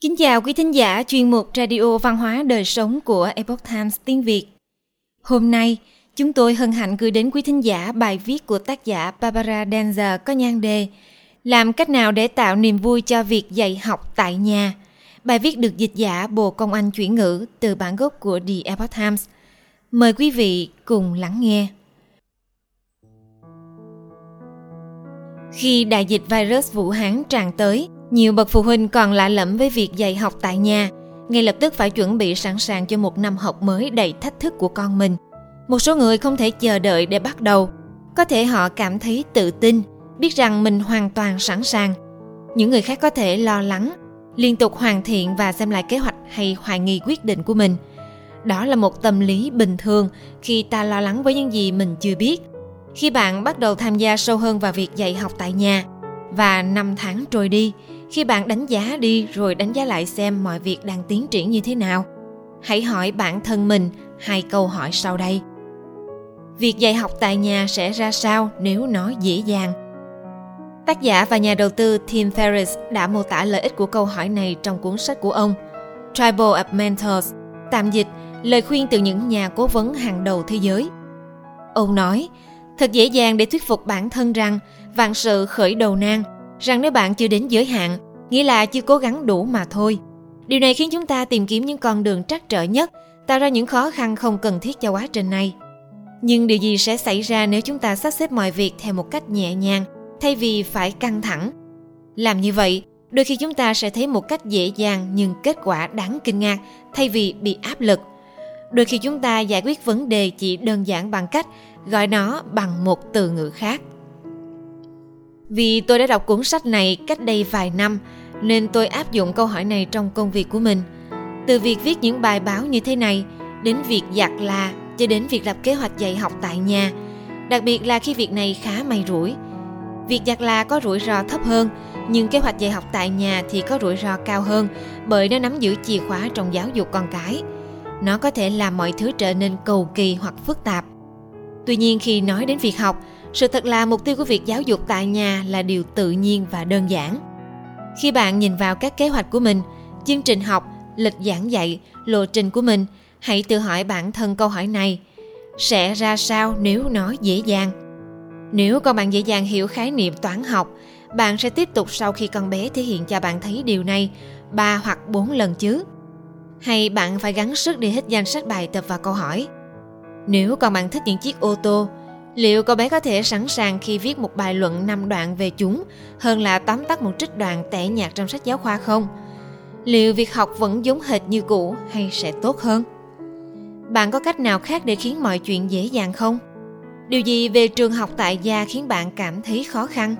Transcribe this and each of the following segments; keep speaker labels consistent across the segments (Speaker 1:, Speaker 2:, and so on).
Speaker 1: Kính chào quý thính giả chuyên mục Radio Văn hóa Đời Sống của Epoch Times tiếng Việt. Hôm nay, chúng tôi hân hạnh gửi đến quý thính giả bài viết của tác giả Barbara Denzer có nhan đề Làm cách nào để tạo niềm vui cho việc dạy học tại nhà? Bài viết được dịch giả Bồ Công Anh chuyển ngữ từ bản gốc của The Epoch Times. Mời quý vị cùng lắng nghe. Khi đại dịch virus Vũ Hán tràn tới, nhiều bậc phụ huynh còn lạ lẫm với việc dạy học tại nhà, ngay lập tức phải chuẩn bị sẵn sàng cho một năm học mới đầy thách thức của con mình. Một số người không thể chờ đợi để bắt đầu, có thể họ cảm thấy tự tin, biết rằng mình hoàn toàn sẵn sàng. Những người khác có thể lo lắng, liên tục hoàn thiện và xem lại kế hoạch hay hoài nghi quyết định của mình. Đó là một tâm lý bình thường khi ta lo lắng với những gì mình chưa biết. Khi bạn bắt đầu tham gia sâu hơn vào việc dạy học tại nhà và năm tháng trôi đi, khi bạn đánh giá đi rồi đánh giá lại xem mọi việc đang tiến triển như thế nào, hãy hỏi bản thân mình hai câu hỏi sau đây. Việc dạy học tại nhà sẽ ra sao nếu nó dễ dàng? Tác giả và nhà đầu tư tim ferriss đã mô tả lợi ích của câu hỏi này trong cuốn sách của ông, tribal of mentors, tạm dịch lời khuyên từ những nhà cố vấn hàng đầu thế giới. Ông nói, thật dễ dàng để thuyết phục bản thân rằng vạn sự khởi đầu nan rằng nếu bạn chưa đến giới hạn, nghĩa là chưa cố gắng đủ mà thôi. Điều này khiến chúng ta tìm kiếm những con đường trắc trở nhất, tạo ra những khó khăn không cần thiết cho quá trình này. Nhưng điều gì sẽ xảy ra nếu chúng ta sắp xếp mọi việc theo một cách nhẹ nhàng, thay vì phải căng thẳng? Làm như vậy, đôi khi chúng ta sẽ thấy một cách dễ dàng nhưng kết quả đáng kinh ngạc thay vì bị áp lực. Đôi khi chúng ta giải quyết vấn đề chỉ đơn giản bằng cách gọi nó bằng một từ ngữ khác. Vì tôi đã đọc cuốn sách này cách đây vài năm nên tôi áp dụng câu hỏi này trong công việc của mình. Từ việc viết những bài báo như thế này đến việc giặt là cho đến việc lập kế hoạch dạy học tại nhà, đặc biệt là khi việc này khá may rủi. Việc giặt là có rủi ro thấp hơn, nhưng kế hoạch dạy học tại nhà thì có rủi ro cao hơn bởi nó nắm giữ chìa khóa trong giáo dục con cái. Nó có thể làm mọi thứ trở nên cầu kỳ hoặc phức tạp. Tuy nhiên khi nói đến việc học, sự thật là mục tiêu của việc giáo dục tại nhà là điều tự nhiên và đơn giản. Khi bạn nhìn vào các kế hoạch của mình, chương trình học, lịch giảng dạy, lộ trình của mình, hãy tự hỏi bản thân câu hỏi này, sẽ ra sao nếu nó dễ dàng? Nếu con bạn dễ dàng hiểu khái niệm toán học, bạn sẽ tiếp tục sau khi con bé thể hiện cho bạn thấy điều này ba hoặc bốn lần chứ. Hay bạn phải gắng sức đi hết danh sách bài tập và câu hỏi. Nếu con bạn thích những chiếc ô tô Liệu cậu bé có thể sẵn sàng khi viết một bài luận năm đoạn về chúng, hơn là tóm tắt một trích đoạn tẻ nhạt trong sách giáo khoa không? Liệu việc học vẫn giống hệt như cũ hay sẽ tốt hơn? Bạn có cách nào khác để khiến mọi chuyện dễ dàng không? Điều gì về trường học tại gia khiến bạn cảm thấy khó khăn?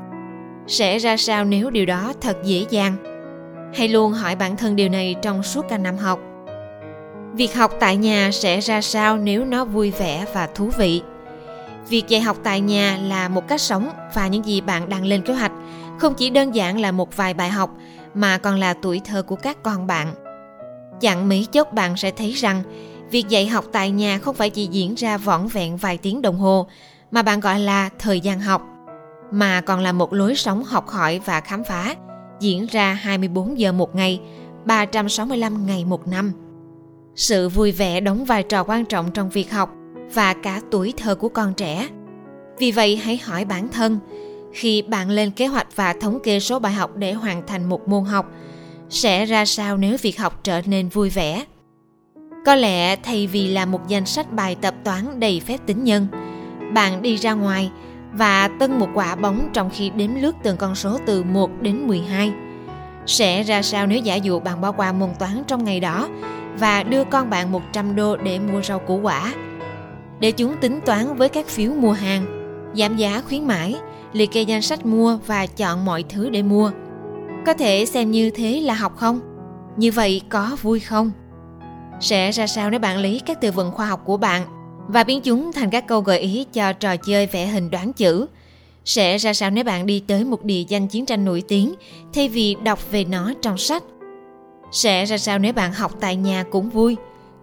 Speaker 1: Sẽ ra sao nếu điều đó thật dễ dàng? Hãy luôn hỏi bản thân điều này trong suốt cả năm học. Việc học tại nhà sẽ ra sao nếu nó vui vẻ và thú vị? Việc dạy học tại nhà là một cách sống và những gì bạn đang lên kế hoạch không chỉ đơn giản là một vài bài học mà còn là tuổi thơ của các con bạn. Chẳng mấy chốc bạn sẽ thấy rằng việc dạy học tại nhà không phải chỉ diễn ra vỏn vẹn vài tiếng đồng hồ mà bạn gọi là thời gian học mà còn là một lối sống học hỏi và khám phá diễn ra 24 giờ một ngày, 365 ngày một năm. Sự vui vẻ đóng vai trò quan trọng trong việc học và cả tuổi thơ của con trẻ. Vì vậy hãy hỏi bản thân, khi bạn lên kế hoạch và thống kê số bài học để hoàn thành một môn học, sẽ ra sao nếu việc học trở nên vui vẻ? Có lẽ thay vì là một danh sách bài tập toán đầy phép tính nhân, bạn đi ra ngoài và tân một quả bóng trong khi đếm lướt từng con số từ 1 đến 12. Sẽ ra sao nếu giả dụ bạn bỏ qua môn toán trong ngày đó và đưa con bạn 100 đô để mua rau củ quả? Để chúng tính toán với các phiếu mua hàng, giảm giá khuyến mãi, liệt kê danh sách mua và chọn mọi thứ để mua. Có thể xem như thế là học không? Như vậy có vui không? Sẽ ra sao nếu bạn lấy các từ vựng khoa học của bạn và biến chúng thành các câu gợi ý cho trò chơi vẽ hình đoán chữ? Sẽ ra sao nếu bạn đi tới một địa danh chiến tranh nổi tiếng thay vì đọc về nó trong sách? Sẽ ra sao nếu bạn học tại nhà cũng vui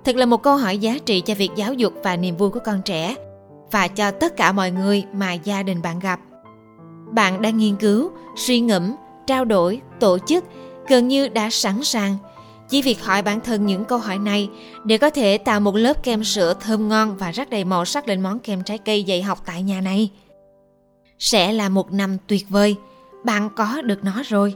Speaker 1: Thật là một câu hỏi giá trị cho việc giáo dục và niềm vui của con trẻ và cho tất cả mọi người mà gia đình bạn gặp. Bạn đang nghiên cứu, suy ngẫm, trao đổi, tổ chức gần như đã sẵn sàng Chỉ việc hỏi bản thân những câu hỏi này để có thể tạo một lớp kem sữa thơm ngon và rất đầy màu sắc lên món kem trái cây dạy học tại nhà này. Sẽ là một năm tuyệt vời, bạn có được nó rồi.